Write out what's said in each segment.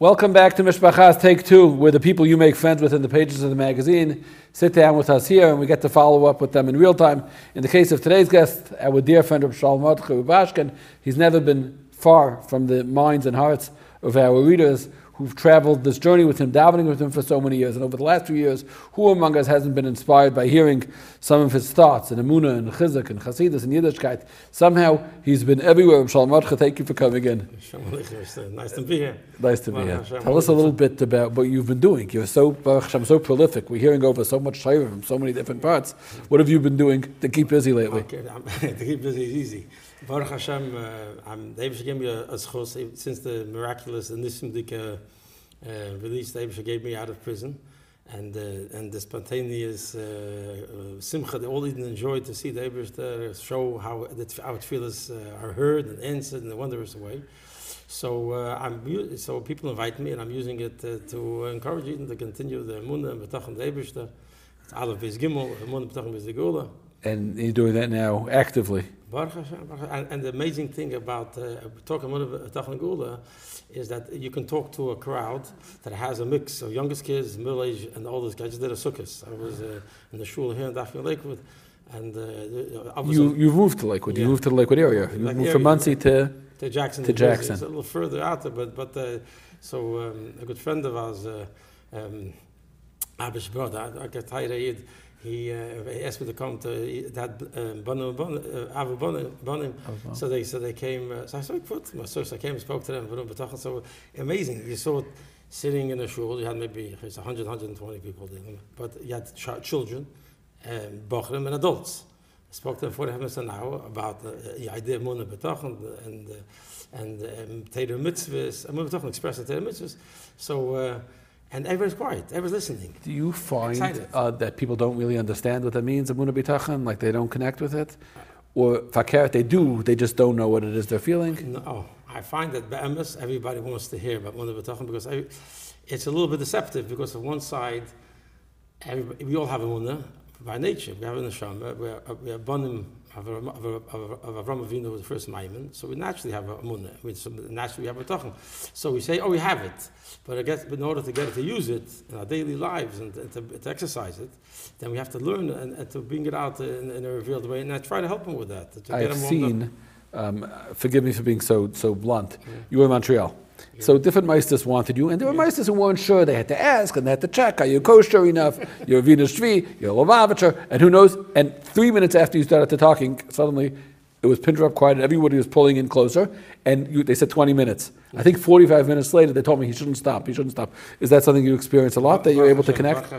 Welcome back to Mishpachas Take Two, where the people you make friends with in the pages of the magazine sit down with us here, and we get to follow up with them in real time. In the case of today's guest, our dear friend of Shalom Bashkin, he's never been far from the minds and hearts of our readers who've traveled this journey with him, davening with him for so many years. And over the last few years, who among us hasn't been inspired by hearing some of his thoughts in Amunah and Chizuk and Chasidus and Yiddishkeit? Somehow he's been everywhere. Shalom Radcha, thank you for coming in. Nice to be here. Nice to be here. Tell us a little bit about what you've been doing. You're so, Hashem, so prolific. We're hearing over so much Torah from so many different parts. What have you been doing to keep busy lately? Okay, to keep busy is easy. Baruch Hashem, uh, I'm, the Eibusha gave me a, a schos, since the miraculous and this uh, release the Eibusha gave me out of prison. And, uh, and the spontaneous uh, uh, simcha that all Eden enjoyed to see the Eibusha show how, that, how it uh, are heard and answered in a wondrous way. So uh, I'm so people invite me, and I'm using it uh, to encourage Eden to continue the Emunah and Betachan the Eibusha. It's Aleph Beis Gimel, Emunah Betachan Beis Gula. And you're doing that now actively. And the amazing thing about uh, talking about Gula is that you can talk to a crowd that has a mix of youngest kids, middle aged, and oldest guys. I just did a sukkahs. I was uh, in the shul here in Daphne Lakewood. And uh, you, you've moved to Lakewood. Yeah. You moved to the Lakewood area. You like moved area, from Monsey to, to Jackson. To Jackson. It's a little further out there, but, but uh, so um, a good friend of ours, uh, um, Abish brother, I get tired he, uh, asked me to come to that um, Banu Avu Banim. So they so they came. Uh, so I said, "Put my source." I came and spoke to them. So amazing. You saw sitting in a shul. You had maybe 100, 120 people there, but you had ch- children, um, bochrim, and adults. I spoke to them for half an hour about uh, the idea of Munah B'tachon and uh, and um, Teda mitzvahs. Munah B'tachon expressed the Teda mitzvahs. So. And everyone's quiet, everyone's listening. Do you find uh, that people don't really understand what that means, Amunah B'tachan, like they don't connect with it? Or Fakir, they care, they do, they just don't know what it is they're feeling? No, I find that Be'emes, everybody wants to hear about Amunah B'tachan because I, it's a little bit deceptive because on one side, we all have Amunah by nature. We have a neshama, we are, we are bonim of Avram Avinu was the first Maimon, so we naturally have a Amunah. We, so naturally we have a Tachon. So we say, oh, we have it. But I guess in order to get it to use it in our daily lives and, and to, to, exercise it, then we have to learn and, and to bring it out in, in, a revealed way. And I try to help them with that. I've seen, um, forgive me for being so, so blunt, yeah. you were in Montreal. So different meisters wanted you, and there were yeah. meisters who weren't sure. They had to ask and they had to check: Are you kosher enough? You're a Venus Shvi, you're a Lubavitcher, and who knows? And three minutes after you started to talking, suddenly it was pin drop quiet, and everybody was pulling in closer. And you, they said 20 minutes. I think 45 minutes later, they told me he shouldn't stop. He shouldn't stop. Is that something you experience a lot that you're able to connect?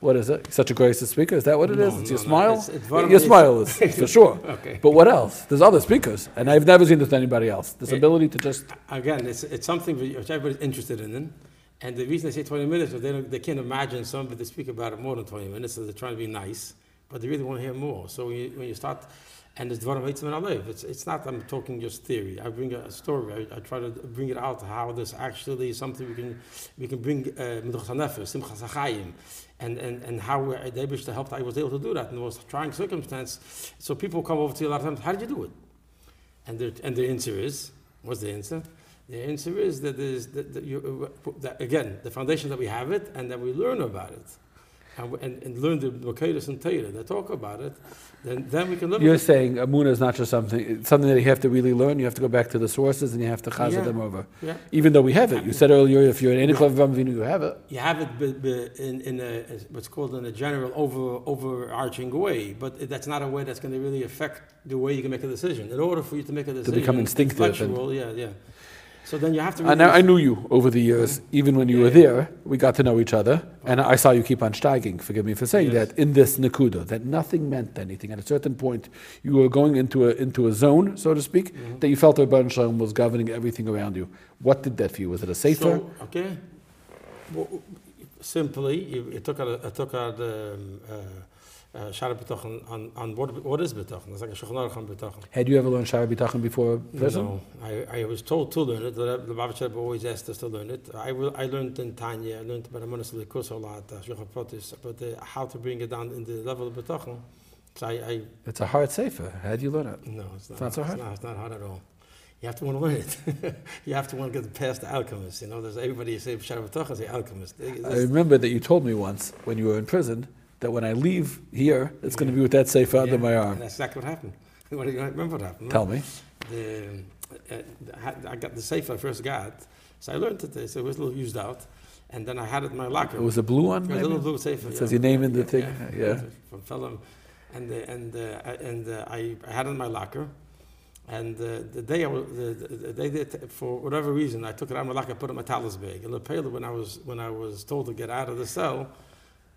What is it? Such a gracious speaker. Is that what it is? No, it's your no, smile. It's, it's your smile is for sure. okay. But what else? There's other speakers, and I've never seen this with anybody else. This it, ability to just again, it's it's something which everybody's interested in. And the reason they say 20 minutes is they, they can't imagine somebody to speak about it more than 20 minutes, so they're trying to be nice, but they really want to hear more. So when you, when you start and it's Dvarim Eitzim Alev. It's it's not I'm talking just theory. I bring a, story. I, I, try to bring it out how this actually is something we can we can bring uh, Meduchas Hanefesh, Simchas Hachayim, and and and how the to help. I was able to do that in the most trying circumstance. So people come over to you a lot of times. How did you do it? And the and the answer is what's the answer? The answer is that there's that, that you, that again the foundation that we have it and that we learn about it and, and, and learn the Makaitis and Torah that talk about it, then, then we can live You're saying Amunah is not just something, something that you have to really learn. You have to go back to the sources and you have to chazal yeah. them over. Yeah. Even though we have it. You said earlier, if you're in Eniklav Vamvinu, you have it. You have it in, in a, what's called in a general over, overarching way, but that's not a way that's going to really affect the way you can make a decision. In order for you to make a decision, to become instinctive. And, yeah, yeah. So then you have to. And I knew you over the years, even when you yeah, were there. We got to know each other, and I saw you keep on steiging. Forgive me for saying yes. that. In this nakuda, that nothing meant anything. At a certain point, you were going into a into a zone, so to speak, mm-hmm. that you felt Rebbe Shalom was governing everything around you. What did that for you? Was it a safer? So, okay. Well, simply, it took out. It took out. Um, uh, Shara B'tochen on, on what, what is B'tochen? It's like a Shulchan Aruch on B'tochen. Had you ever learned Shara B'tochen before prison? No, I, I was told to learn it. The Lubavitcher Rebbe always asked us to learn it. I, will, I learned in Tanya, I learned about Amonis Likus a lot, uh, Shulchan Protis, but uh, how to bring it down in the level of So I, I, it's a hard sefer. How do you learn it? No, it's not, it's not so hard. It's not, it's not hard at all. You have to want to learn it. you have to want to get past the alchemist. You know, there's everybody you say B'Shara B'tocha, say alchemist. I remember that you told me once when you were in prison that when I leave here, it's going to be with that safe under my And arm. that's exactly what happened. what do you remember what happened? no? Tell me. the, uh, I got the safe I first got, so I learned it. So it was a little used out, and then I had it in my locker. It was a blue one, It was a little blue safe. It says your name in the thing, yeah. From Pelham, and uh, and uh, I- and uh, I, I had it in my locker, and uh, the day I was, the, the, the day that for whatever reason I took it out of my locker, put it in my talis bag. And Lepela, when I was when I was told to get out of the cell,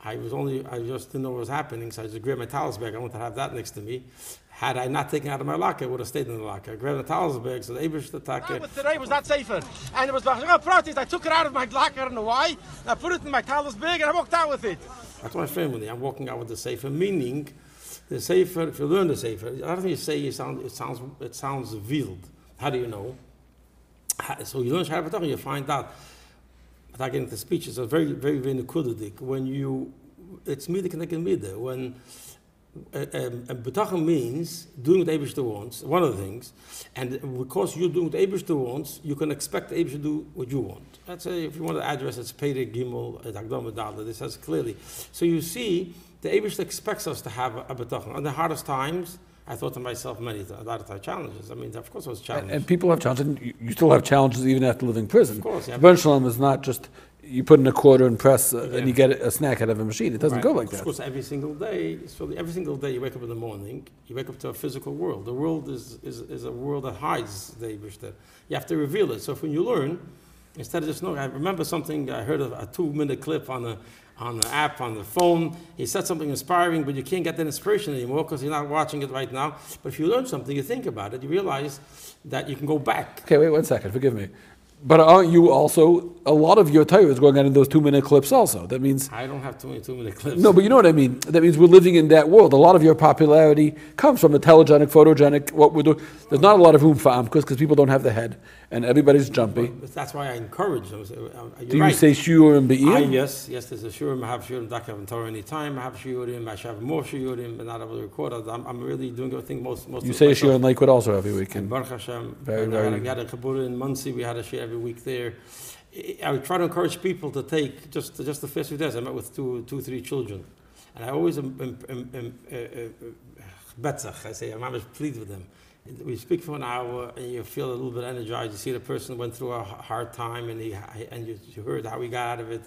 I was only I just didn't know what was happening, so I just grabbed my talis bag. I wanted to have that next to me. Had I not taken it out of my locker, it would have stayed in the locker. I grabbed the talis bag, so the Abish attack. But today was not safer. And it was practice. I took it out of my locker, I don't know why. I put it in my talis bag and I walked out with it. That's my family. I'm walking out with the safer, meaning the safer, If you learn the sefer, a lot of you say it sounds it sounds it sounds veiled. How do you know? So you learn B'Tocha, you find out. Without getting into speeches, it's very very very nekudadik. When you, it's midik and midah. When uh, um, and B'Tocha means doing what Abishter wants, one of the things, and because you're doing what Abishter wants, you can expect Abishter to do what you want. Let's say if you want to address it's Pere Gimel, at Agdom Adala, this says clearly. So you see, the Abishter expects us to have a, B'Tocha. On the hardest times, I thought to myself many times, a lot of challenges. I mean, of course, it was And, challenges. and people have challenges. and you- You still have challenges even after living in prison. Of course, yeah. Shalom is not just you put in a quarter and press uh, Yeah. and you get a snack out of a machine. It doesn't Right. go like Of that. Of course, every single day, so every single day you wake up in the morning, you wake up to a physical world. The world is, is, is a world that hides the Eibishter. You have to reveal it. So when you learn, instead of just knowing, I remember something, I heard of a two minute clip on a on the app, on the phone. He said something inspiring, but you can't get that inspiration anymore because you're not watching it right now. But if you learn something, you think about it, you realize that you can go back. Okay, wait one second. Forgive me. But aren't you also a lot of your Torah is going on in those two minute clips also? That means I don't have too many two minute clips. no, but you know what I mean. That means we're living in that world. A lot of your popularity comes from the telegenic, photogenic. What we're doing. There's not a lot of room for amkus because people don't have the head and everybody's jumpy. But that's why I encourage them. So, uh, You're Do you right. say shiur and I, yes, yes, there's a shurim. I have shurim. I have Torah any time. I have shurim. I have more shurim, but not able to record it. I'm, I'm really doing everything most most. You of say a shiur in Lakewood also every week. And And Baruch Hashem, Very, I very- we had a kabura in Monsey. We had a share every week there. I- I would try to encourage people to take just just the first few days. I met with two, two, three children, and I always am, am, am, am, uh, uh, betzach. I say I'm always pleased with them. We speak for an hour, and you feel a little bit energized. You see the person went through a hard time, and he and you, you heard how he got out of it.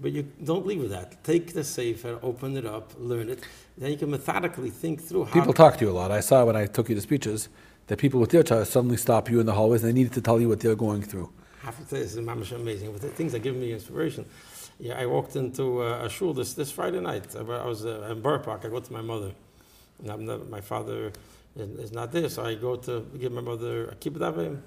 But you don't leave with that. Take the sefer, open it up, learn it. Then you can methodically think through how. people talk to you a lot. I saw when I took you to speeches that people with their Torah suddenly stop you in the hallways and they needed to tell you what they're going through. I have to tell you, this is mamish amazing. But the things that give me inspiration. Yeah, I walked into a shul this, this Friday night. I was uh, in Borough Park. I go to my mother. And I'm not, my father is, is not there, so I go to give my mother a kibbutz.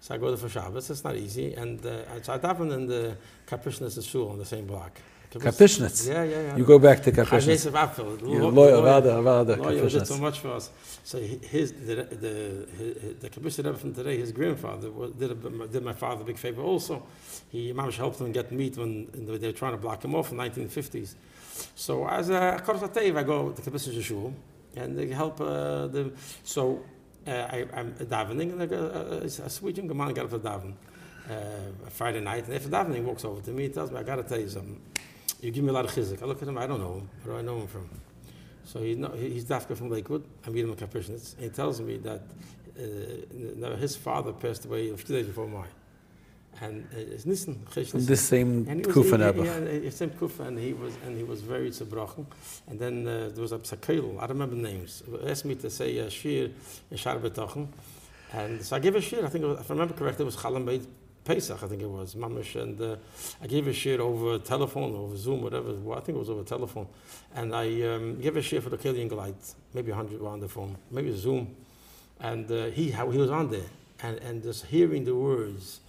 So I go there for Shabbos. It's not easy. And uh, so I daven in the Kapishnas shul on the same block. Kapishnitz. Yeah, yeah, yeah. You go back to Chaim Kapishnitz. Yosef Apfel, You're lo- loyal, lawyer. rather, rather Lawyer did so much for us. So his the the his, the Rebbe from today, his grandfather did a, did my father a big favor also. He mamish helped him get meat when they were trying to block him off in the 1950s. So as a korsatev, I go to the commissioner shul and they help uh, them. So uh, I, I'm davening and I go, uh, a sweet young man got up to daven. Uh, Friday night, and after davening, walks over to me. He tells me, "I got to tell you something. You give me a lot of chizik." I look at him. I don't know him. Where do I know him from? So he's Dafka from Lakewood. I meet him in Kapishnitz. And he tells me that uh, his father passed away a few days before mine. And uh, it's Nissen. This same Kufa he, had same kufa, and he was and he was very zerbrochen. And then uh, there was a psakel. I don't remember names. Asked me to say a shir in Shar B'tochen. And so I gave a shir. I think was, if I remember correctly, it was Chalam Beit Pesach. I think it was Mamish. And uh, I gave a shir over telephone, over Zoom, whatever. was. I think it was over telephone. And I um, gave a shir for the Kilian Glide. Maybe hundred were on the phone. Maybe Zoom. And uh, he how he was on there, and and just hearing the words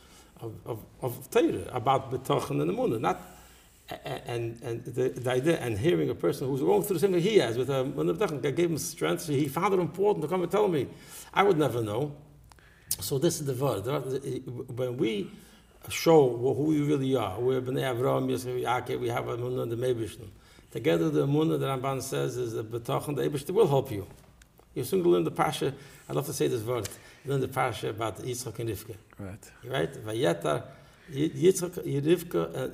of, of, of Torah about B'tochen and the Munah, not and and the, the idea and hearing a person who's going through the same thing he has with a B'tochen, God gave him strength. He found it important to come and tell me. I would never know. So this is the word. When we show who we really are, we're Bnei Avraham, Yosef, Yaakov, we have a Munah and the Mebishn. Together, the Munah that Ramban says is the B'tochen, the Eibishter will help you. You're soon going to learn the Pasha. I love to say this word. Learn the parasha about Yitzchak and Rivka. Right. Right? Vayeta, Yitzchak, Rivka, uh,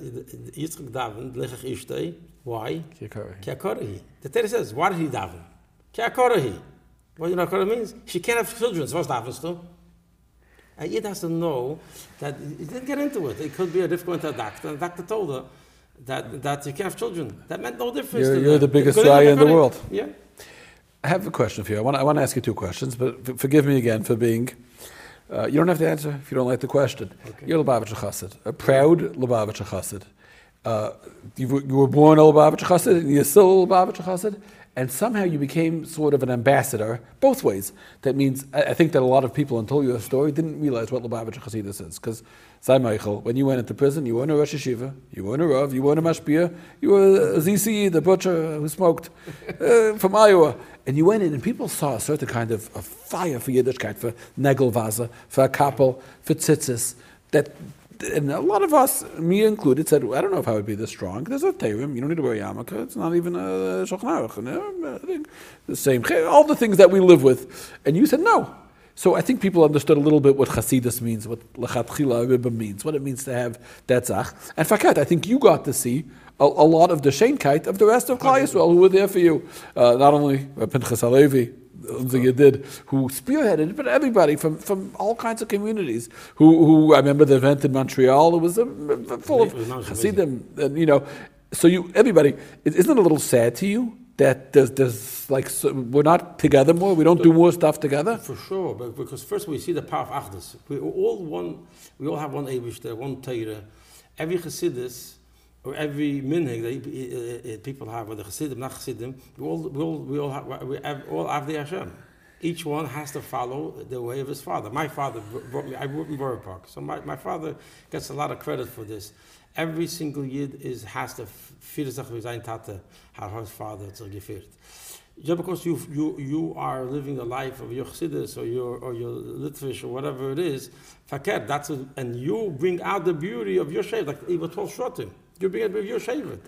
Yitzchak daven, lechach ishtei. Why? Kikari. Ki akorahi. The Torah says, why did he daven? Ki akorahi. What do you know what akorahi means? She can't have children, so what's davens to? A Yid has to know that he didn't get into it. It could be a Rivka went to a doctor, and the doctor told her that, that you can't have children. That meant no difference You're- you're the biggest raya in the world. Yeah. I have a question for you. I want, I want to ask you two questions, but f- forgive me again for being. Uh, you don't have to answer if you don't like the question. Okay. You're a Lubavitcher Chassid, a proud Lubavitcher Chassid. Uh, you, were- you were born a Lubavitcher Chassid, and you're still a Lubavitcher Chassid, and somehow you became sort of an ambassador both ways. That means I, think that a lot of people, until your story, didn't realize what Lubavitcher Chassidus is. Because, Sai Michael, when you went into prison, you weren't a Rosh Yeshiva, you weren't a Rav, you weren't a Mashpia, you were a ZCE, the butcher who smoked uh, from Iowa. And you went in, and people saw a certain kind of, of fire for Yiddishkeit, for Negelvaza, for a couple, for tzitzis, that and a lot of us, me included, said, I don't know if I would be this strong. There's a Terim, you don't need to wear yarmulke, it's not even a Shulchan the same, all the things that we live with. And you said no. So I think people understood a little bit what Chasidus means, what Lechatchila Ribba means, what it means to have that Zach. And Fakat, I think you got to see a, a lot of the Shainkite of the rest of Klal Yisrael who were there for you. Uh, not only uh, Pinchas Halevi, Unzia did, who spearheaded it, but everybody from, from all kinds of communities. Who, who I remember the event in Montreal. It was a, full of Hasidim, and you know. So you, everybody, isn't it a little sad to you that there's, there's like so, we're not together more? We don't do more stuff together. For sure, but because first we see the power of Achdus. We all one, we all have one Eibushter, one Torah. Every Chassidus, or every minhag that people have, whether Chassidim, not Chassidim, we all, we all, we all have, we have all Avdei Hashem. Each one has to follow the way of his father. My father brought me, I grew up in Borough Park, so my, my father gets a lot of credit for this. Every single Yid is, has to wie sein Tate, his father hat sich. Just because you, you, you are living the life of your Chassidus or your, or your Litvish or whatever it is, fakir, that's a, and you bring out the beauty of your shape, like Eva told Shrotim. You bring out your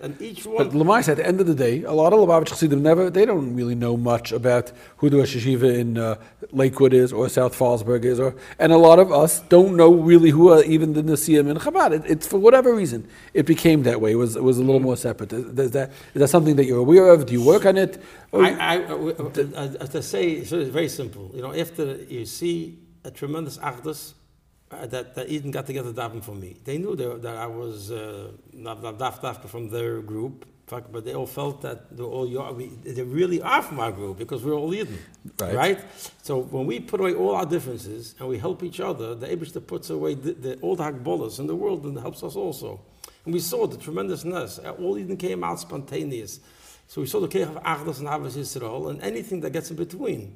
and each one. But Lamais, at the end of the day, a lot of Lubavitch Chassidim never, they don't really know much about who the Rosh Yeshiva in uh, Lakewood is or South Fallsburg is, or, and a lot of us don't know really who are even the Nasiim in Chabad. It, it's for whatever reason, it became that way. It was, it was a little more separate. Is, that, is that something that you're aware of? Do you work on it? Or- I, I, uh, uh, uh, to say, so it's very simple. You know, after you see a tremendous achdus, uh, that, that Eden got together daven for me. They knew that, that I was uh, not not daf dafka from their group, but they all felt that they're all your, we, they really are from our group because we're all Eden, Right. So when we put away all our differences and we help each other, the Abishta puts away the, the old Hagbolas in the world and helps us also. And we saw the tremendousness. All Eden came out spontaneous. So we saw the Keich of Achdas and Havas Yisrael and anything that gets in between.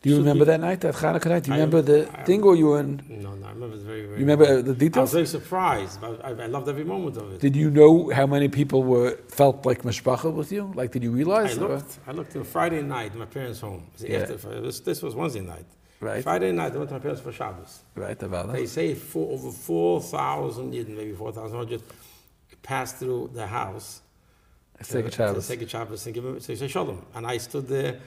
do you should remember be- that night, that Hanukkah night? Do you I- remember the I- thing or you were in, No, no, I remember it very, very you remember well. uh, the I was details? very surprised. But I, I loved every moment of it. Did you know how many people were felt like mishpacha with you? Like, did you I realize? or- looked. I looked on Friday night in my parents' home. Yeah. after- this, this was Wednesday night. Right. Friday night, I went to my parents for Shabbos. Right, about that. They say four, over 4,000, maybe 4,000, passed through the house. Let's take a to- Shabbos. To take a Shabbos and give him, so he said Shalom. And I stood there.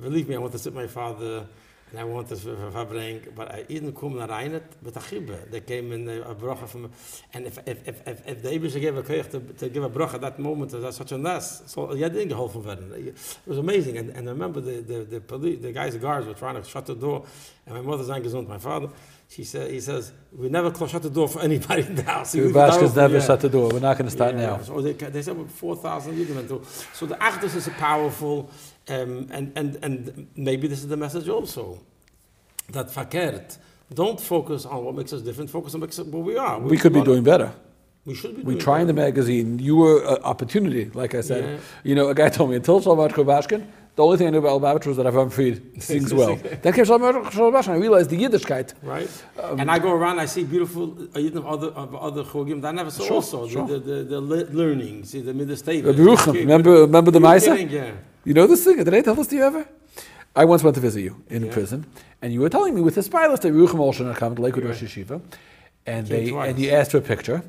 Believe me, I want to sit my father and I want to verbring, but I didn't come naar Reinet, but a. They came in a bracha from, and if, if, if, if, if the Ebershe gave a koyach to, to give a bracha at that moment, that's such a mess. So yeah, didn't geholfen werden. It was amazing. And, and I remember the, the, the, police, the guys, the guards were trying to shut the door, and my mother's gesund, my father, she said, he says, we never close shut the door for anybody in the house. The Bashkas never shut the door. We're not going to start Yeah, now. So they, they said with 4,000 Yidden went through. So the Achdus is a powerful, um, and, and, and maybe this is the message also, that fakert, don't focus on what makes us different, focus on what what we are. We could be doing better. We should be We try in the magazine. You were an opportunity, like I said. Yeah. You know, a guy told me until Shalvat Kobashkin, the only thing I knew about Lubavitch was that Avram Fried sings well. then came Shalvat Kobashkin, I realized the Yiddishkeit. Right? Um, and I go around, I see beautiful uh, of other, of other chogim that I never saw Sure, also. sure. The, the, the, the learning, see, the. Rabbi remember, remember the Maisa? Yeah. You know this thing? Did I tell this to you ever? I once went to visit you in Yeah. prison, and you were telling me with the spy list that Yerucham Olshin had come to Lakewood Rosh Yeshiva, and they twice. and you asked for a picture,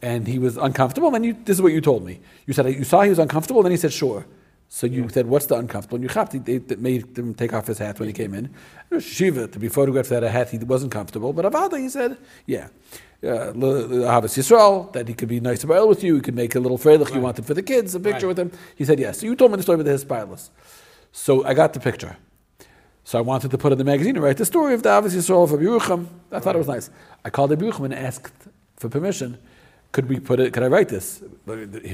and he was uncomfortable. And then you, this is what you told me. You said you saw he was uncomfortable, then he said sure. So you said, what's the uncomfortable? And you chapped, they, they made him take off his hat when he came in. And Shiva, to be photographed without a hat, he wasn't comfortable. But Avada, he said, yeah. Uh, Havas Yisrael, that he could be nice about with you, he could make a little freilich you wanted for the kids, a picture Right. with him. He said, yes. So you told me the story with the Hispilus. So I got the picture. So I wanted to put it in the magazine and write the story of the Avos Yisrael of Yerucham. I thought it was nice. I called the Yerucham and asked for permission. Could we put it? Could I write this?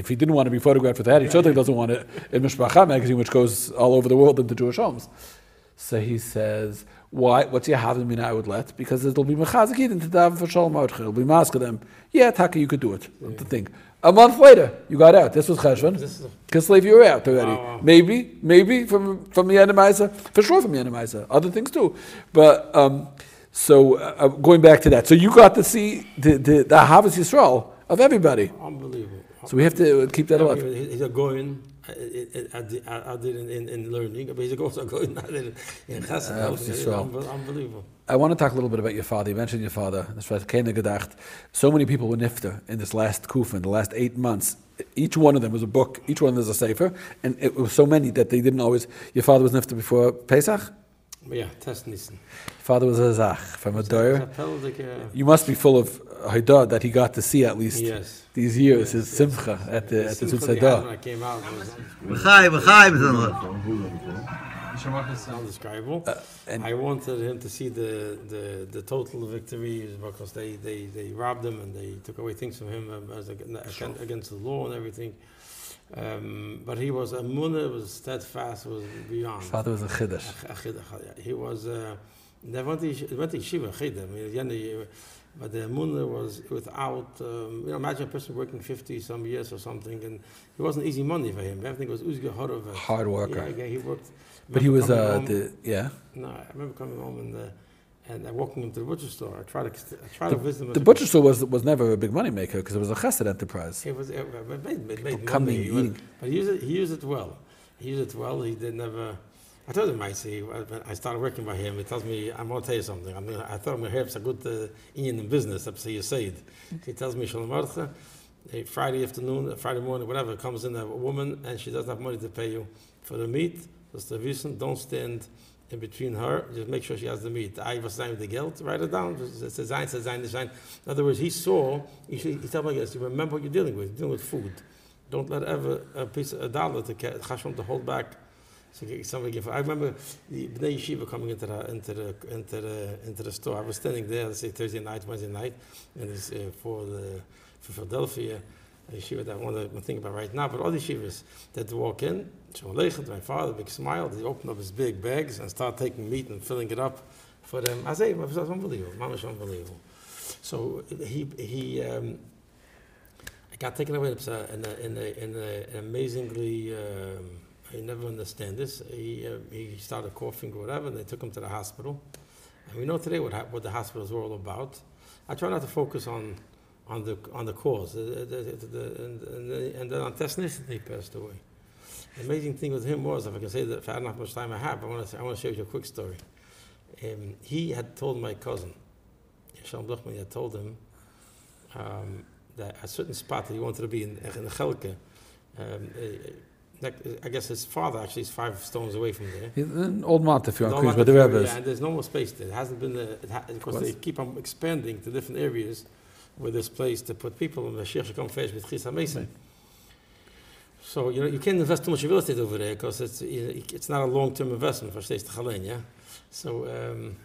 If he didn't want to be photographed with that, he certainly doesn't want it in Mishpacha magazine, which goes all over the world into Jewish homes. So he says, "Why? What's your having me I would let? Because it'll be mechazik into daven for shalom. It'll be mask of them. Yeah, Taka, you could do it. The thing. A month later, you got out. This was Cheshvan. This is- Kislev, you were out already. Wow. Maybe, maybe from from the Yanamaisa, for sure from the Yanamaisa. Other things too, but um, so uh, going back to that, so you got to see the the, the Havas Yisrael of everybody. Unbelievable. So we have to keep that alive. He's a going. I did, in, in, in learning, but he's also going in Chesed. Uh, Yisrael. unbe- Unbelievable. I want to talk a little bit about your father. You mentioned your father. Das war keine gedacht. So many people were nifter in this last kufa, in the last eight months. Each one of them was a book. Each one of them was a sefer, and it was so many that they didn't always. Your father was nifter before Pesach. Yeah, test Nissen. Father was a zach from a doyer. Uh, You must be full of haidah that he got to see at least Yes. these years. His simcha at the at the Simcha they had when Tzutzadah. I came out was B'chaim, b'chaim, son. undescribable. Uh, and- I wanted him to see the, the, the total victory because they, they, they robbed him and they took away things from him um, as against, against the law and everything. Um, but he was a munah, was steadfast, was beyond. Father was a chiddush. Ach- ach- ach- He was, uh, never went to went to yeshiva, chida. I mean, at the end of the year, but the munah was without, um, you know, imagine a person working 50 some years or something, and it wasn't easy money for him. Everything was uzge horov. Hard worker. Yeah, yeah, he worked. But he was uh, home- the yeah. No, I remember coming home and, uh, and uh, walking into the butcher store. I tried to, I tried to visit him. The butcher store was was never a big money maker because it was a chesed enterprise. It was it, made, it made coming, money, He was- eating. but he used it. He used it well. He used it well. He did never. I told him I see. When I started working by him. He tells me, "I'm going to tell you something. I'm gonna, I thought I'm going to have some good uh, Indian in business. Up to you said." He tells me, "Shalom Archa, a Friday afternoon, a Friday morning, whatever, comes in a woman and she doesn't have money to pay you for the meat. Just the reason, don't stand." In between her, just make sure she has the meat. I was saying the guilt, write it down. It's a sign, it's a sign, it's a sign. In other words, he saw, he, should, he told me, yes, you remember what you're dealing with. You're dealing with food. Don't let ever a piece of a dollar to ca- chashon to hold back. So somebody give. I remember the Bnei Yeshiva coming into the into the into the into the store. I was standing there, let's say Thursday night, Wednesday night, and it's uh, for the for Philadelphia. a Yeshiva that I want to think about right now, but all the yeshivas that walk in, Aleichem, my father, big smile, they open up his big bags and start taking meat and filling it up for them. I say, it was unbelievable, mamash unbelievable. So he he um, got taken away in a, in a, in a, in an amazingly. Um, I never understand this. He uh, he started coughing or whatever, and they took him to the hospital. And we know today what ha- what the hospitals were all about. I try not to focus on on the on the cause, the, the, the, and, and, then on Tesnison he passed away. The amazing thing with him was, if I can say that, if I don't know how much time I have, I want to I want to share you a quick story. Um, he had told my cousin, Shalom Duchman, had told him um, that a certain spot that he wanted to be in, in Chelke, um, I guess his father actually is five stones away from there. He's an old mount if you're on cruise with the if yeah, and there's no more space there. It hasn't been, it ha- because they keep on expanding to different areas with this place to put people in the Sheikh first with Chisa Mason. So, you know, you can't invest too much real estate over there because it's, it's not a long-term investment for States Chalen, yeah? So, um,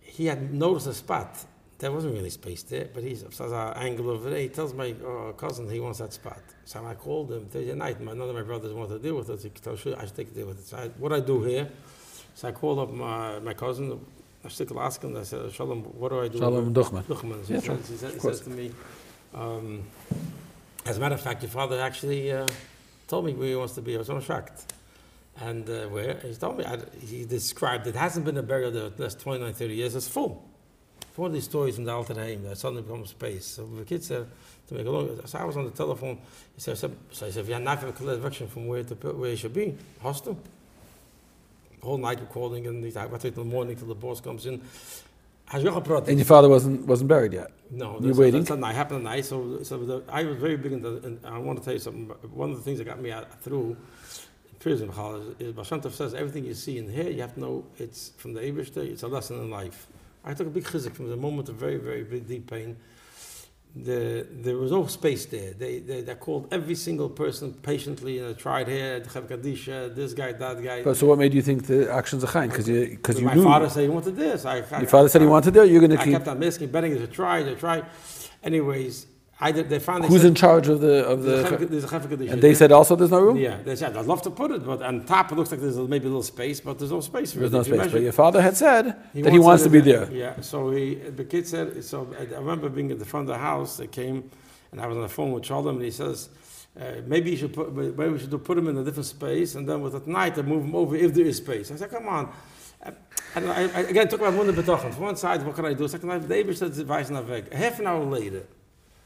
he had noticed a spot. There wasn't really space there, but he's says our angle over there. He tells my uh, cousin he wants that spot. So I called him Thursday night. My, none of my brothers wanted to deal with it. He told me I should take a deal with it. So I, what I do here, so I called up my, my cousin. I still ask him. I said, Shalom, what do I do? Shalom Duchman. Duchman. He, Yeah, says, sure. he, said, he says to me, um, as a matter of fact, your father actually uh, told me where he wants to be. I was so shocked. And uh, where? He told me, I, he described it hasn't been a burial there the last 29, 30 years. It's full. One of these stories from the Alter Haim that suddenly becomes space. So the kid said, to make a long, so I was on the telephone. He said, so I said, if you're not having a direction from where to where you should be, hostel. The whole night we're calling and I take till the morning till the boss comes in. And your father wasn't wasn't buried yet. No, You're waiting? That's a night. Happened at night. So, so the, I was very big into. And I want to tell you something. One of the things that got me out, through in prison is, Baal Shem Tov says everything you see in here, you have to know it's from the Eibushter. It's a lesson in life. I took a big chizik from the moment of very, very big, deep pain. The, there was no space there. They, they, they called every single person patiently and I tried here, Kadisha, this guy, that guy. But so what made you think the actions are chayin? Because you because you my knew father said he wanted this. I, your father said he wanted it. You're going to keep. I kept on asking, betting is a try, they try. Anyways, I did, they found Who's said, in charge of the of there's a there's a. And they said also there's no room. yeah, they said I'd love to put it, but on top it looks like there's maybe a little space, but there's no space. There's really. no If you space. But your father had said he that he wants to be there. Yeah, so he, the kid said, so I remember being at the front of the house, they came, and I was on the phone with Shalom, and he says, uh, maybe you should put, maybe we should do- put him in a different space, and then with at night, I move him over if there is space. I said, come on. And I, I, again, talk about Wunder Betochen. From one side, what can I do? Second, the Eber said, not weg. Half an hour later,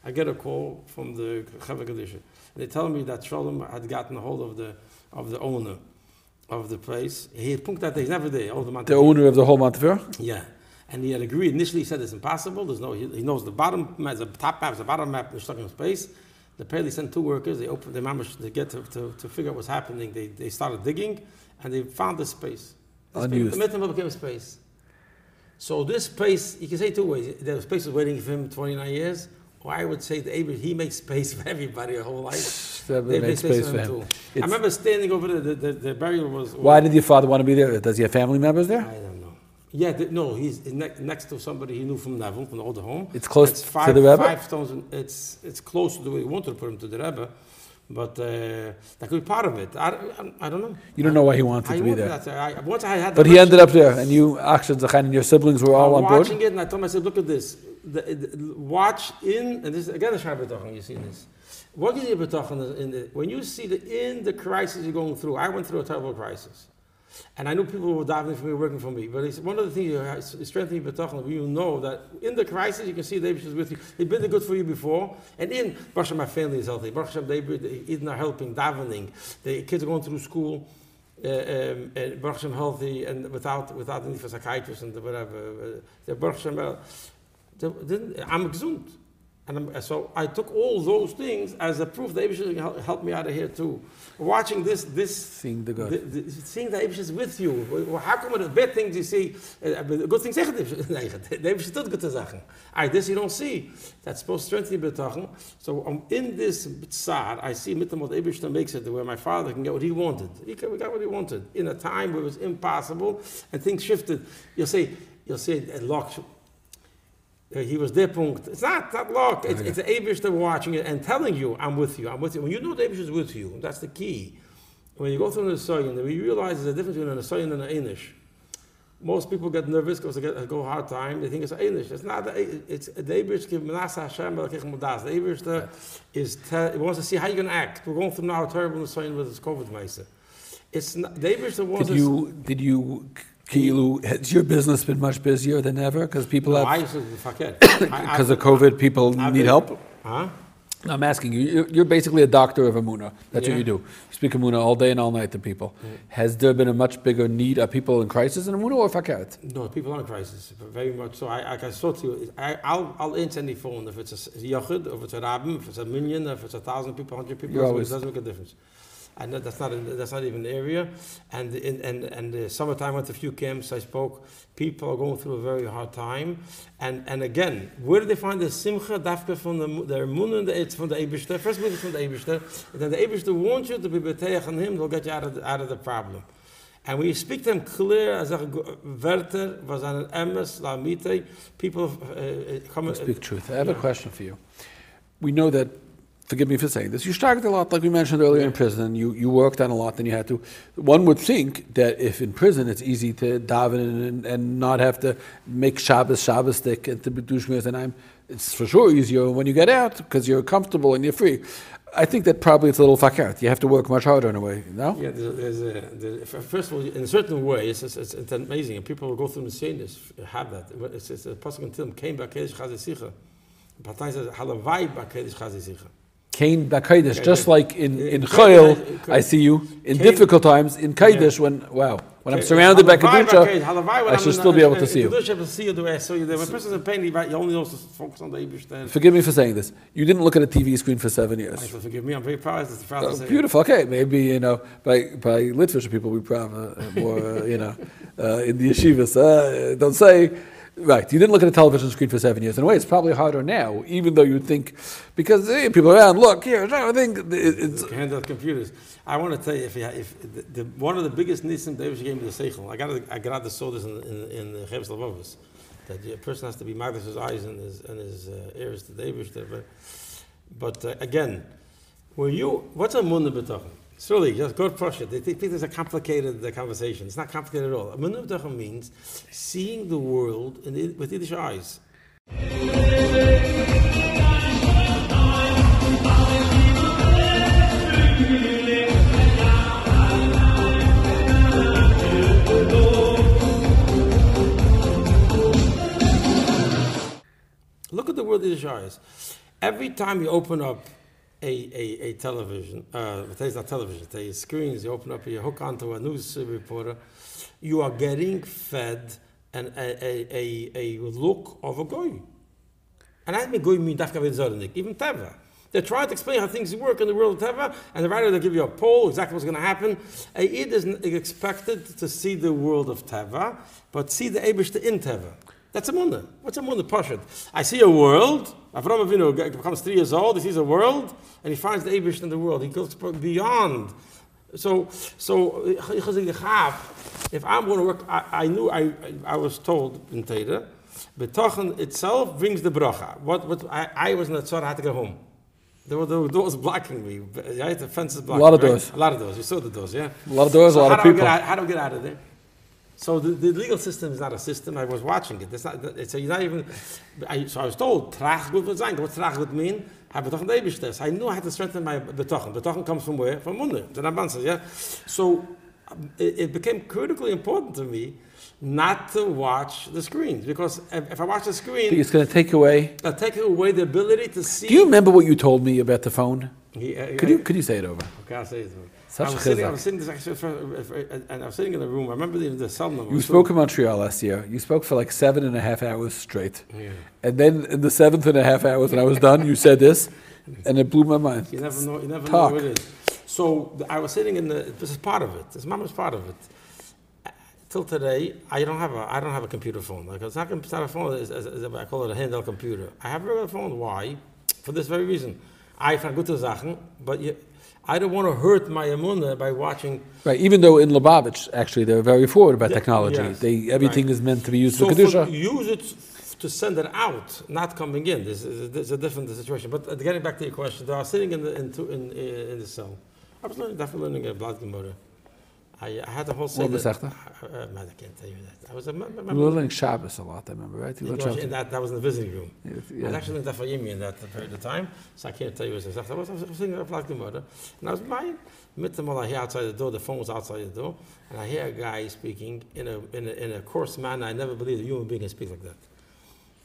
I get a call from the Kadisha. They tell me that Shalom had gotten a hold of the, of the owner of the place. He had punked that he's never there. all the month. The owner of the whole Montefiore. Yeah, and he had agreed. Initially, he said it's impossible. There's no. He, he knows the bottom map, the top map, the bottom map. They're stuck in space. The Paley sent two workers. They opened. They managed to get to, to, to figure out what's happening. They, they started digging, and they found the space. The space- Unused. The Mitzvah became a space. So this space, you can say two ways. The space was waiting for him 29 years, or I would say the Abraham, he makes space for everybody a whole life. That They make space for him. too. I remember standing over there. The, the, the burial was. Why did your father want to be there? Does he have family members there? I don't know. Yeah, th- no, he's ne- next to somebody he knew from Neville, from the older home. It's close It's to the Rebbe? Five stones. It's it's close to the way he wanted to put him to the Rebbe, but uh, that could be part of it. I, I, I don't know. You don't know why he wanted I to be there. that. I, once I had. But he ended up there, and you actions Zachain and your siblings were all I'm on board. watching it, and I told myself, look at this. The, the, watch in, and this is again Shabbat B'tochen, you see this. What is the B'tochen in the, when you see the, in the crisis you're going through? I went through a terrible crisis. And I knew people were davening for me, working for me. But it's one of the things you strengthening B'tochen, you know that in the crisis you can see David is with you. He's been good for you before. And in, Baruch my family is healthy. Baruch Hashem, they, are helping, davening. The kids are going through school. Uh, um, and Baruch Hashem healthy and without without the need for psychiatrists and whatever. Uh, the Baruch Hashem, uh, the- the- I'm exhumed. And I'm, so I took all those things as a proof that Abish help, help me out of here too. Watching this, this Seeing the good. the, the, seeing that is with you. How come the bad things you see, uh, the good things zeggen nee, the Abish doet good zeggen. All right, this you don't see. That's supposed to strengthen your betachen. So um, in this tsar, I see mit dem what Abish makes it where my father can get what he wanted. He got, got what he wanted in a time where it was impossible and things shifted. You'll say, you'll say, uh, Locke, uh, Uh, he was there, punkt. It's not that luck. It's, it's the Abish that watching it and telling you, I'm with you, I'm with you. When you know the Abish is with you, that's the key. When you go through an Asayan, when you realize there's a difference between an Asayan and an Einish. Most people get nervous because they get, go hard time. They think it's Einish. It's not. It's the Abish. Give Menasa Hashem Melekech Mudas. The Abish is te- wants to see how you're going to act. We're going through now a terrible Asayan with this COVID meister. It's not, the Abish that wants Did you did you Kilu, has your business been much busier than ever? Because people No, have used to forget. because of COVID, people I've need been- help. Huh? No, I'm asking you. You're, you're basically a doctor of Amuna. That's Yeah. what you do. You speak Amuna all day and all night to people. Has there been a much bigger need of people in crisis in Amuna or Fakert? No, people are in crisis, very much so. I, like I saw to you, I, I'll, I'll answer any phone if it's a yachid, if it's a rabbin, if it's a million, if it's a thousand people, hundred people, You're it always- doesn't make a difference. And that- that's not in, that's not even the area. And in and and the summertime, I went to a few camps. I spoke. People are going through a very hard time. And and again, where do they find the simcha dafka from the their moon and the it's from the Eibishter? First, maybe from the Eibishter. And then the Eibishter wants you to be beteach on him. They'll get you out of the, out of the problem. And you speak them clear, as a Werther was an emes la mite, people uh, uh, come. Speak truth. I have a question for you. We know that. Forgive me for saying this. You started a lot, like we mentioned earlier, in prison. You you worked on a lot than you had to. One would think that if in prison it's easy to daven and, and not have to make Shabbos Shabbos stick and to be dushmir and I'm. It's for sure easier when you get out because you're comfortable and you're free. I think that probably it's a little fakert. You have to work much harder in a way. No. Yeah, there's, there's a, first of all, in a certain way, it's, it's, it's, it's amazing. And people who go through the scenes have that. It's, it's a Tilm, came back Kedesh Chazisicha. Patai says, Halavai back Kedesh Chazisicha. Cain Bakaidish, just like in, Yeah, in Chayil, I see you. In Cain- difficult times, in Kaidish, when, wow. When I'm surrounded by Kedusha, okay, Halavai, when I should still be able to see you. Kedusha, I will see you the way I saw you there. A person's in pain, he he only focus on the Eibishter. Forgive me for saying this. You didn't look at a TV screen for seven years. Forgive me, I'm very proud. It's proud Oh, beautiful. Okay, maybe you know by by Litvish people we probably uh, more uh, you know uh, in the yeshivas. Uh, don't say right. You didn't look at a television screen for seven years. In a way, it's probably harder now, even though you think because hey, people around look here. I think it- it's handheld computers. I want to tell you, if, you, if the, the, one of the biggest nisim David gave me the seichel. I got I got saw this in in, in the Chavis Lavovus, that a person has to be magnified his eyes and his and his uh, ears to David. But but uh, again, were you what's a munah b'tachon? It's really just go push it. They think it's a complicated uh, conversation. It's not complicated at all. Munah means seeing the world the, with Yiddish eyes. Look at the world with Yiddish eyes. Every time you open up a, a, a television, uh, not television, today's screens, you open up, you hook onto a news reporter, you are getting fed an, a, a, a, a look of a goy. And I mean goy mean dafka v'zorenik, even Teva. They're trying to explain how things work in the world of Teva, and the writer they give you a poll, exactly what's going to happen. A Yid is expected to see the world of Teva, but see the Eberste in Teva. That's a munah. What's a munah pashut? I see a world. Avram Avinu becomes three years old. He sees a world, and he finds the Eberste in the world. He goes beyond. So, so if I'm going to work, I, I knew I, I was told in Teda, Betochen itself brings the bracha. What, what I, I was in the tzara, I had to go home. There were, there were doors blocking me. Right? The fences blocking A lot of right? doors. A lot of doors. You saw the doors, yeah? a lot of doors, So a lot of people. get how do I get out of there? So the, the legal system is not a system. I was watching it. It's not, so you're not even. I, so I was told trach gut sein. What trach gut mean? Have betochen. I knew I had to strengthen my betochen. Betochen comes from where? From munde. The Ramban says, yeah. So um, it, it became critically important to me not to watch the screens because if, if I watch the screen, It's going to take away. Take away the ability to see. Do you remember what you told me about the phone? He- uh, Could you could you say it over? Okay, I'll say it. Such I was sitting. I was sitting. This actually, for- for- and I was sitting in the room. I remember the, the number. You spoke in Montreal last year. You spoke for like seven and a half hours straight. Yeah. And then in the seventh and a half hours when I was done, you said this, and it blew my mind. You never know. You never Talk. know what it is. So I was sitting in the. This is part of it. This mom is part of it. Till today, I don't have a. I don't have a computer phone. Like it's not, it's not a phone. It's, it's, it's, I call it a handheld computer. I have a regular phone. Why? For this very reason. I find gute Sachen, but you, I don't want to hurt my emunah by watching. Right. Even though in Lubavitch, actually, they're very forward about technology. yes, They everything right. is meant to be used So for for, kedusha. use it to send it out, not coming in. This is, a different situation. But uh, getting back to your question, I was sitting in the in, in, in the cell. I was learning, definitely learning a blood gemara. I, I had the whole What was seder- that? Uh, uh, man, I can't tell you that. I was a member. learning Shabbos a lot. I remember, right? You was in that, that was in the visiting room. I was Yeah. actually in Daf Yomi in that period of time, so I can't tell you what exactly. I was, I was sitting there like the mother, and I was my mit the I hear outside the door. The phone was outside the door, and I hear a guy speaking in a in a, in a coarse manner. I never believed a human being can speak like that.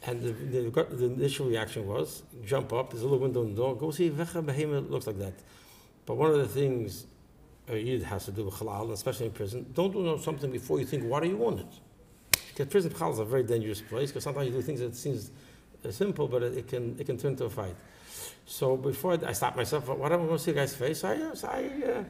And the, the, the initial reaction was jump up. There's a little window in the door. Go see Vecha Behemoth looks like that. But one of the things a Yid has to do with halal, especially in prison, don't do something before you think, why do you want it? Because prison halal is a very dangerous place because sometimes you do things that seems uh, simple, but it, it can it can turn to a fight. So before I, I myself, what am I going to see a guy's face? I, uh, so I, uh,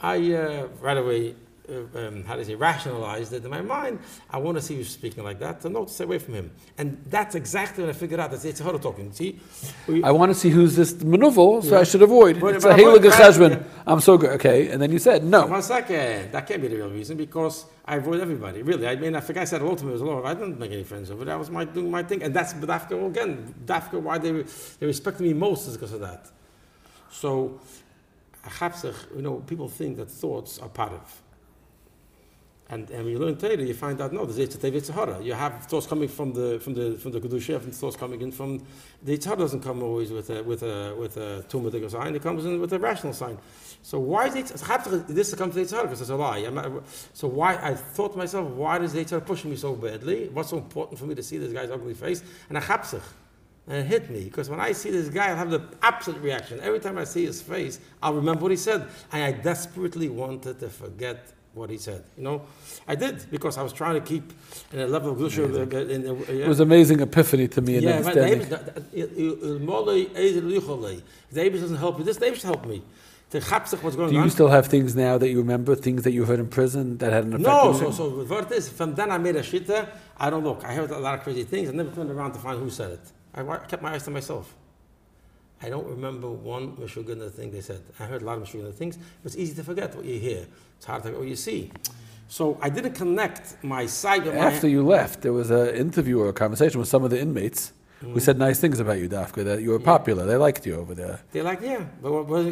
I uh, right away, uh, um, how do you say, rationalized it in my mind. I want to see you speaking like that, so to stay away from him. And that's exactly when I figured out that it's a talking. See, we, I want to see who's this maneuver, so I should avoid. But- it's but a Cheshbon. I'm so good. Okay. And then you said no. One second. That can't be the real reason because I avoid everybody. Really. I mean, I a I said hello to me, it was. I didn't make any friends over there. I was my, doing my thing. And that's Dafka again. Dafka, why they, they respect me most is because of that. So, Chapsach, you know, people think that thoughts are part of. And, and when you learn Torah, you find out no, there's Eitzatev Yitzhara. You have thoughts coming from the from the from the Kedusha, and thoughts coming in from the Yitzhara doesn't come always with a with a with a sign. It comes in with a rational sign. So why is Yitzhara? This comes to Yitzhara because it's a lie. I'm so why I thought to myself, why does Yitzhara pushing me so badly? What's so important for me to see this guy's ugly face? And I chapsich. And it hit me because when I see this guy, I'll have the opposite reaction. Every time I see his face, I'll remember what he said. And I desperately wanted to forget what he said. You know, I did because I was trying to keep in a level of gusher. Uh, in, in, uh, It was amazing epiphany to me in yeah, understanding. David uh, David doesn't help me. This David should help me. To what's going Do you on. still have things now that you remember, things that you heard in prison that had an effect No, so so the word is from then I made a shitta. I don't look. I heard a lot of crazy things. I never turned around to find who said it. I kept my eyes to myself. I don't remember one Meshuggah thing they said. I heard a lot of Meshuggah things, it's easy to forget what you hear. It's hard to forget what you see. So I didn't connect my sight with my After you left, there was an interview or a conversation with some of the inmates Mm. who said nice things about you, Dafka, that you were popular. They liked you over there. They liked, like, yeah, but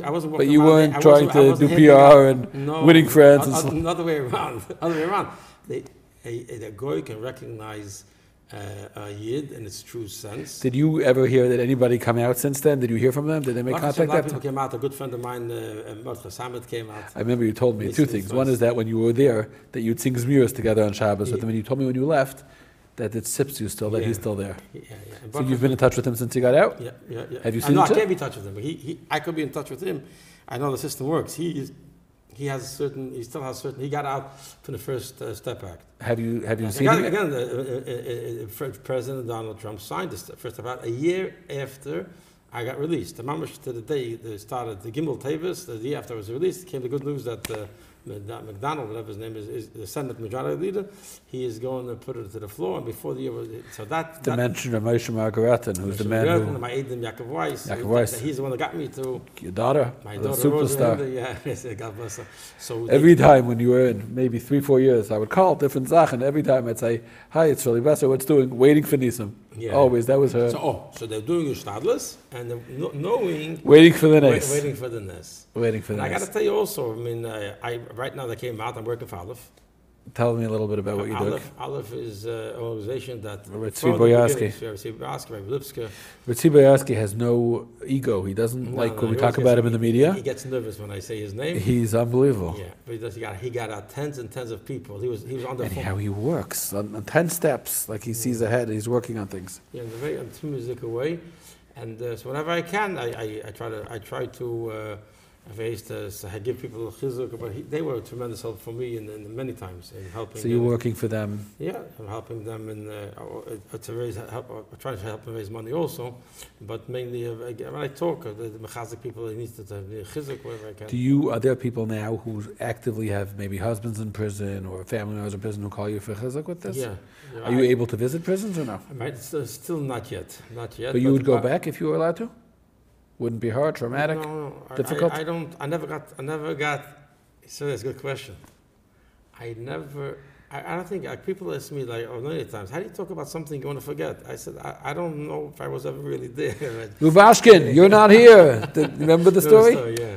I wasn't. But you weren't there- trying to do PR and no, winning friends and o- o- Another way around. Other way around. They, a, a, a goy can recognize uh, a yid in its true sense. Did you ever hear that anybody come out since then? Did you hear from them? Did they make said, contact a lot of people came out. A good friend of mine, uh, uh, Mordechai Samet, came out. I remember you told me two things. One is that when you were there, that you'd sing Zmiras together on Shabbos with Yeah. him, and you told me when you left that it sips you still, that he's still there. Yeah, yeah. And So Baruch you've been in touch with him since he got out? Yeah, yeah, yeah. Have you seen know, each I can't be in touch with him, but he, he, I could be in touch with him. I know the system works. He is, he has certain, he still has certain, he got out from the first uh, step act. Have you have you Again, seen him? again the, uh, uh, uh, President Donald Trump signed this first step act a year after I got released. The mamash to the day they started the Gimel Tavis, the day after I was released, came the good news that uh, McDonald, whatever his name is, is the Senate Majority Leader. He is going to put it to the floor, and before the year was so that the mention of Moshe Margaretten, who's the man who, my Aiden Yaakov Weiss. Yaakov Weiss. He's the one that got me to your daughter, my daughter. superstar. Rosa, yeah, God bless her. So they- Every time when you were in, maybe three, four years, I would call different Sachen. Every time I'd say, Hi, it's Shirley Besser, what's doing? Waiting for Nisim. Yeah. Always, that was her. so, oh, so they're doing your stadless and they're knowing waiting for the wait- next. waiting for the nest. Waiting for the And I got to tell you also, I mean, uh, I right now they came out. I'm working for Aleph. Tell me a little bit about what you do. Aleph, Aleph is uh, an organization that With from Tzvi the Boyarsky. beginning- Tzvi Boyarsky, Rabbi Lipskar. Ritzi Boyarsky has no ego. He doesn't No, like no, when we talk about him in the media. He gets nervous when I say his name. He's unbelievable. yeah, but he, does, he got he got out tens and tens of people. He was he was on the And phone. how he works on, on 10 steps, like he sees ahead, and he's working on things. Yeah, in a very optimistic way. And uh, so whenever I can, I, I, I try to I try to uh, raise the, so I give people a chizuk, but he, they were a tremendous help for me in, many times in helping. So you're working for them. Yeah, I'm helping them in uh, uh, to raise help, uh, trying to help them raise money also, but mainly uh, when I talk, uh, the, the mechazik people they need to to the chizuk wherever I can. Do you, are there people now who actively have maybe husbands in prison or family members in prison who call you for chizuk with this? yeah, yeah, Are you able to visit prisons or not? I might still, not yet, not yet. But you would go I- back if you were allowed to? Wouldn't be hard, traumatic? No, no, I- difficult? I, I don't. I never got. I never got. So that's a good question. I never. I, I don't think like, people ask me like oh, many times. How do you talk about something you want to forget? I said I, I don't know if I was ever really there. Rubashkin, you're not here. Remember the story? yeah.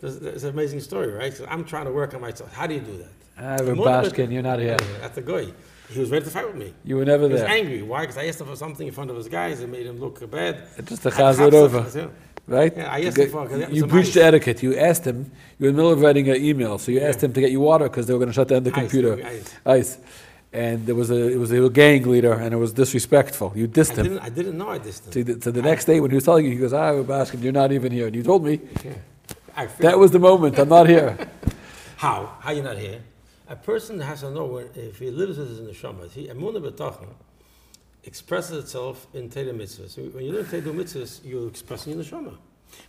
There's, there's an amazing story, right? So I'm trying to work on myself. How do you do that? Ah, More you're not here. That's the guy. He was ready to fight with me. You were never He was there. angry. Why? Because I asked him for something in front of his guys. It made him look bad. Just to I chaz it over, right? Yeah, I asked You him for- 'cause that was You a breached mice. etiquette. You asked him, you were in the middle of writing an email, so you asked him to get you water because they were going to shut down the Ice, computer. ice. Ice. And there was a, it was a gang leader, and it was disrespectful. You I dissed him. didn't, I didn't know I dissed him. So the, so the next day when he was telling you, he goes, "I ah, Rubashkin, you're not even here. And you told me, Yeah. That was the moment, I'm not here. How? How you not here? A person has to know when, if he lives with his neshama. He emunah b'tachon expresses itself in Teda mitzvahs. So when you learn Teda mitzvahs, you're expressing your neshama.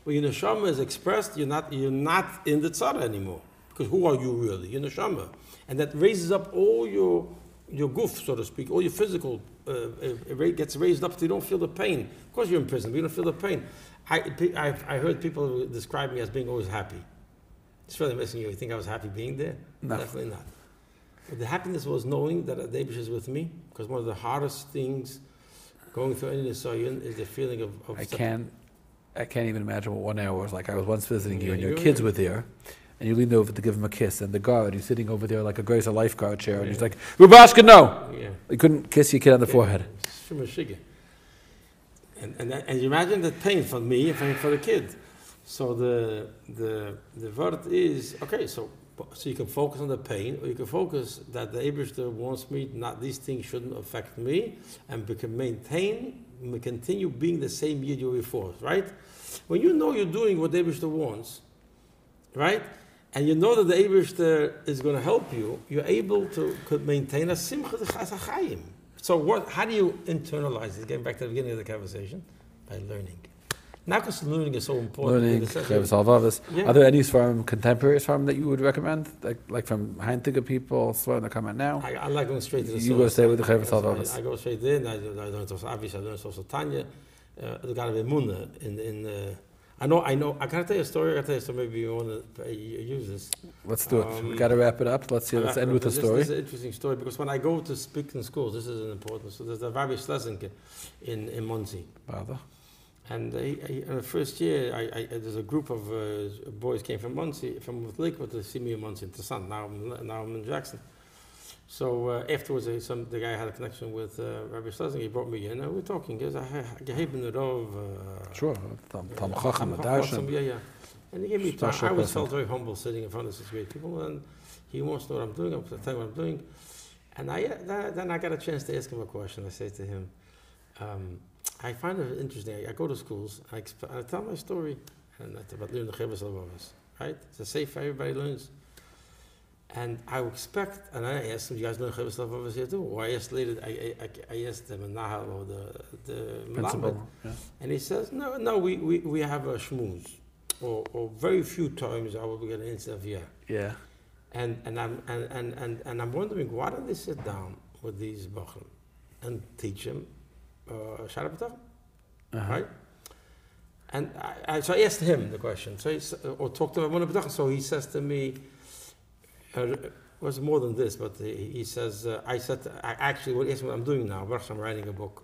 When your neshama is expressed, you're not you're not in the tzara anymore. Because who are you really? You're neshama, and that raises up all your your goof, so to speak, all your physical uh, uh, ra- gets raised up so you don't feel the pain. Of course, you're in prison, but you don't feel the pain. I, I, I heard people describe me as being always happy. It's really missing you. You think I was happy being there? No. Definitely not. But the happiness was knowing that Davish is with me, because one of the hardest things going through any Nisayan is the feeling of. of I can't, I can't even imagine what one hour was like. I was once visiting you, Yeah, and your kids were there, and you leaned over to give him a kiss, and the guard, he's sitting over there like a Grace a lifeguard chair, and he's Yeah. like, Rubashkin, no! Yeah. You couldn't kiss your kid on the forehead. Shema And, and, and you imagine the pain for me and for, for the kid. So the, the, the word is okay, so, so you can focus on the pain, or you can focus that the Abishter wants me, not these things shouldn't affect me, and we can maintain, we continue being the same you before, right? When you know you're doing what the Abishter wants, right? and you know that the Eberster is going to help you, you're able to could maintain a simcha chayim. So what? How do you internalize it? Getting back to the beginning of the conversation, by learning. Not because learning is so important. Learning, the sense Chavis of- Halvavis. Yeah. Are there any from contemporaries from that you would recommend? Like, like from Heintiger people, Svarim that come out now? I, I like going straight to the You go stay with the I- Chavis I-. I go straight in. I, I learned also, obviously, I learned also Tanya. Uh, the God of Emunah in in. Uh, I know. I know. I can I tell you a story. I can tell you so maybe you want to use this. Let's do it. Um, we got to wrap it up. Let's see. Let's Uh, end with a story. This is an interesting story because when I go to speak in schools, this is an important. So there's the Rabbi Schlesinger in in Monsey. Father. And he, he, in the first year, I, I, there's a group of uh, boys came from Monsey, from Lakewood to see me in Monsey, interessant. Now I'm, now I'm in Jackson. So uh, afterwards, uh, some, the guy had a connection with uh, Rabbi Schlesinger. He brought me in, and we were talking. He goes, I gave him the rov. uh, Sure. Tam Tam uh, Chacham, Yeah, yeah. And he gave me time. I always felt very humble sitting in front of such great people, and he wants to know what I'm doing. I'm telling him what I'm doing. And I, then, then I got a chance to ask him a question. I say to him, um, I find it interesting. I, I go to schools, I, exp- I tell my story, and that's about learning the Lavovas, right? It's a safe, everybody learns. And I expect, and I asked them, you guys learn Chivas Lavovas here too? Or I asked later, I, I, I asked them in Nahal or the, the Principal. Yeah. and he says, no, no, we, we, we have a schmooze. Or, or very few times I will get an interview. Yeah. And, and, I'm, and, and, and, and I'm wondering, why don't they sit down with these Bachram and teach them uh, Uh-huh. right? And I, I, so I asked him the question, so he, or talked to him so he says to me, uh, it was more than this, but he, he says, uh, I said, I actually, what is what I'm doing now, Baruch I'm writing a book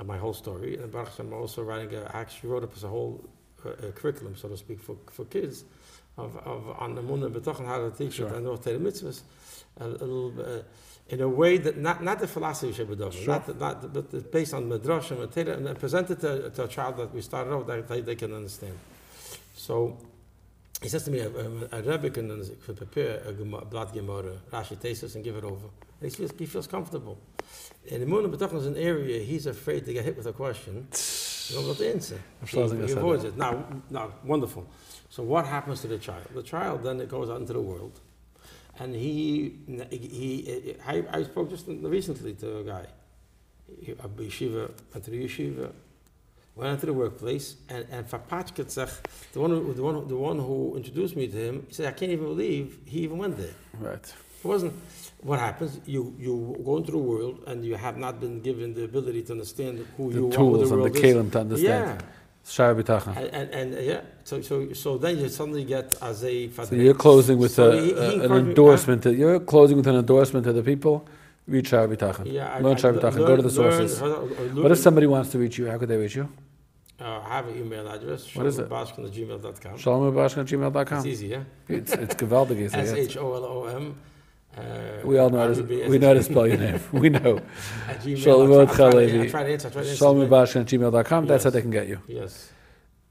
of my whole story, and Baruch I'm also writing, a, I actually wrote up as a whole uh, curriculum, so to speak, for, for kids, of, of on the Munah B'tach and how to teach Sure. it, and also the mitzvahs, a, a little, uh, in a way that, not, not the philosophy of B'dach, Sure. not, the- not, the- but based on Midrash and Torah, and then present it to, to a child that we started off, that they, they can understand. So, he says to me, a, a, a Rebbe can could prepare a blood Gemara, Rashi Tesis, and give it over. And he feels, he feels comfortable. In the Munah B'tach is an area he's afraid to get hit with a question. He don't know what to answer. He, he avoids it. Now, now, wonderful. So what happens to the child? The child then it goes out into the world, and he, he, I, I spoke just recently to a guy, a yeshiva, went to the yeshiva, went into the workplace, and, and Fapachketzach, the one, who, the, one, the one who introduced me to him, he said, I can't even believe he even went there. Right. It wasn't what happens. You you go into the world and you have not been given the ability to understand who The you are, tools the and the kalim to understand. Yeah. And, and, and uh, yeah. So so so then you suddenly get as a. So you're closing with So a, he- he an encouraged me- endorsement. to, you're closing with an endorsement to the people. Read Shara B'tachon. Yeah, Learn I, Shara B'tachon. Go to the sources. learn- or What if somebody wants to reach you? How could they reach you? Uh, I have an email address. What is it? gmail.com. Shalom at It's easy, yeah. It's, it's geweldig. is S? H O L O M. Uh, We all know how to, we know how to spell your name. We know. At Gmail. Shalom I at try- to- Chalevi. I try to answer. I try to answer. Shalom at gmail.com. That's how they can get you. Yes.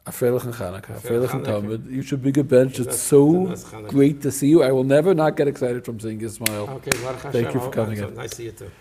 A and Chanukah. A and Talmud. You should be good bench. It's so great to see you. I will never not get excited from seeing your smile. Okay, Thank you for coming Oh, in. Nice to see you too.